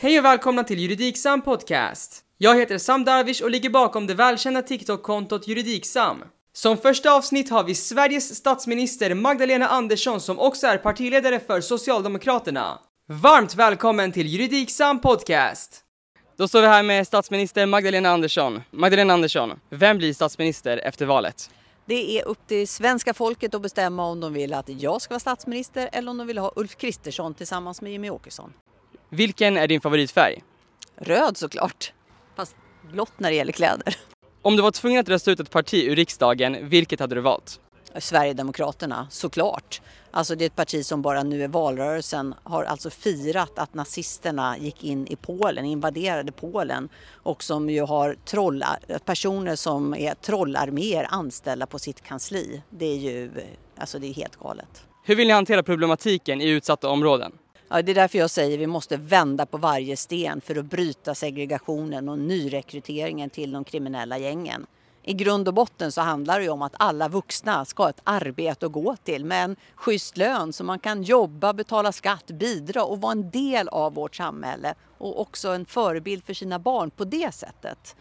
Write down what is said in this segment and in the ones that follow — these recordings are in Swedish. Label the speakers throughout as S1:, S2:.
S1: Hej och välkomna till Juridiksam Podcast. Jag heter Sam Darvish och ligger bakom det välkända TikTok-kontot Juridiksam. Som första avsnitt har vi Sveriges statsminister Magdalena Andersson som också är partiledare för Socialdemokraterna. Varmt välkommen till Juridiksam Podcast! Då står vi här med statsminister Magdalena Andersson. Magdalena Andersson, vem blir statsminister efter valet?
S2: Det är upp till svenska folket att bestämma om de vill att jag ska vara statsminister eller om de vill ha Ulf Kristersson tillsammans med Jimmy Åkesson.
S1: Vilken är din favoritfärg?
S2: Röd såklart, fast blått när det gäller kläder.
S1: Om du var tvungen att rösta ut ett parti ur riksdagen, vilket hade du valt?
S2: Sverigedemokraterna, såklart. Alltså det är ett parti som bara nu i valrörelsen har alltså firat att nazisterna gick in i Polen, invaderade Polen och som ju har trollar, personer som är trollarméer anställda på sitt kansli. Det är ju, alltså det är helt galet.
S1: Hur vill ni hantera problematiken i utsatta områden?
S2: Ja, det är därför jag säger att vi måste vända på varje sten för att bryta segregationen och nyrekryteringen till de kriminella gängen. I grund och botten så handlar det ju om att alla vuxna ska ha ett arbete att gå till med en schysst lön så man kan jobba, betala skatt, bidra och vara en del av vårt samhälle och också en förebild för sina barn på det sättet.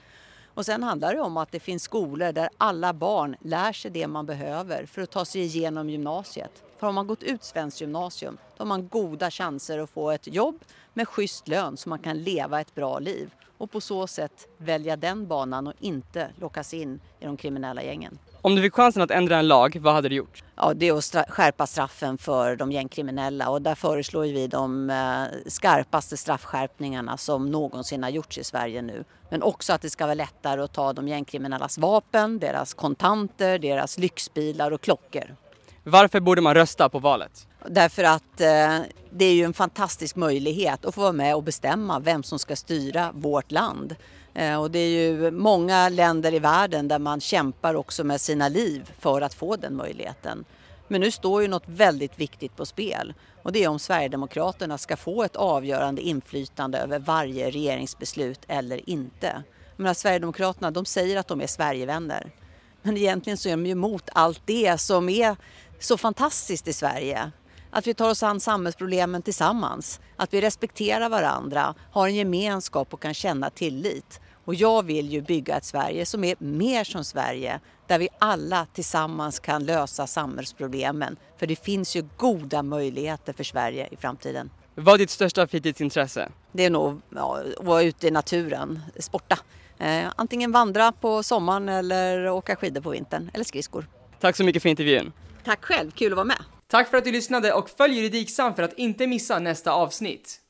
S2: Och sen handlar det om att det finns skolor där alla barn lär sig det man behöver för att ta sig igenom gymnasiet. För har man gått ut svenskt gymnasium då har man goda chanser att få ett jobb med schysst lön så man kan leva ett bra liv och på så sätt välja den banan och inte lockas in i de kriminella gängen.
S1: Om du fick chansen att ändra en lag, vad hade du gjort?
S2: Ja, det är att skärpa straffen för de gängkriminella och där föreslår vi de eh, skarpaste straffskärpningarna som någonsin har gjorts i Sverige nu. Men också att det ska vara lättare att ta de gängkriminellas vapen, deras kontanter, deras lyxbilar och klockor.
S1: Varför borde man rösta på valet?
S2: Därför att eh, det är ju en fantastisk möjlighet att få vara med och bestämma vem som ska styra vårt land. Eh, och det är ju många länder i världen där man kämpar också med sina liv för att få den möjligheten. Men nu står ju något väldigt viktigt på spel och det är om Sverigedemokraterna ska få ett avgörande inflytande över varje regeringsbeslut eller inte. Men Sverigedemokraterna de säger att de är Sverigevänner. Men egentligen så är de ju emot allt det som är så fantastiskt i Sverige. Att vi tar oss an samhällsproblemen tillsammans. Att vi respekterar varandra, har en gemenskap och kan känna tillit. Och jag vill ju bygga ett Sverige som är mer som Sverige, där vi alla tillsammans kan lösa samhällsproblemen. För det finns ju goda möjligheter för Sverige i framtiden.
S1: Vad är ditt största fritidsintresse?
S2: Det är nog ja, att vara ute i naturen, sporta. Eh, antingen vandra på sommaren eller åka skidor på vintern, eller skridskor.
S1: Tack så mycket för intervjun.
S2: Tack själv, kul att vara med.
S1: Tack för att du lyssnade och följ Juridiksam för att inte missa nästa avsnitt.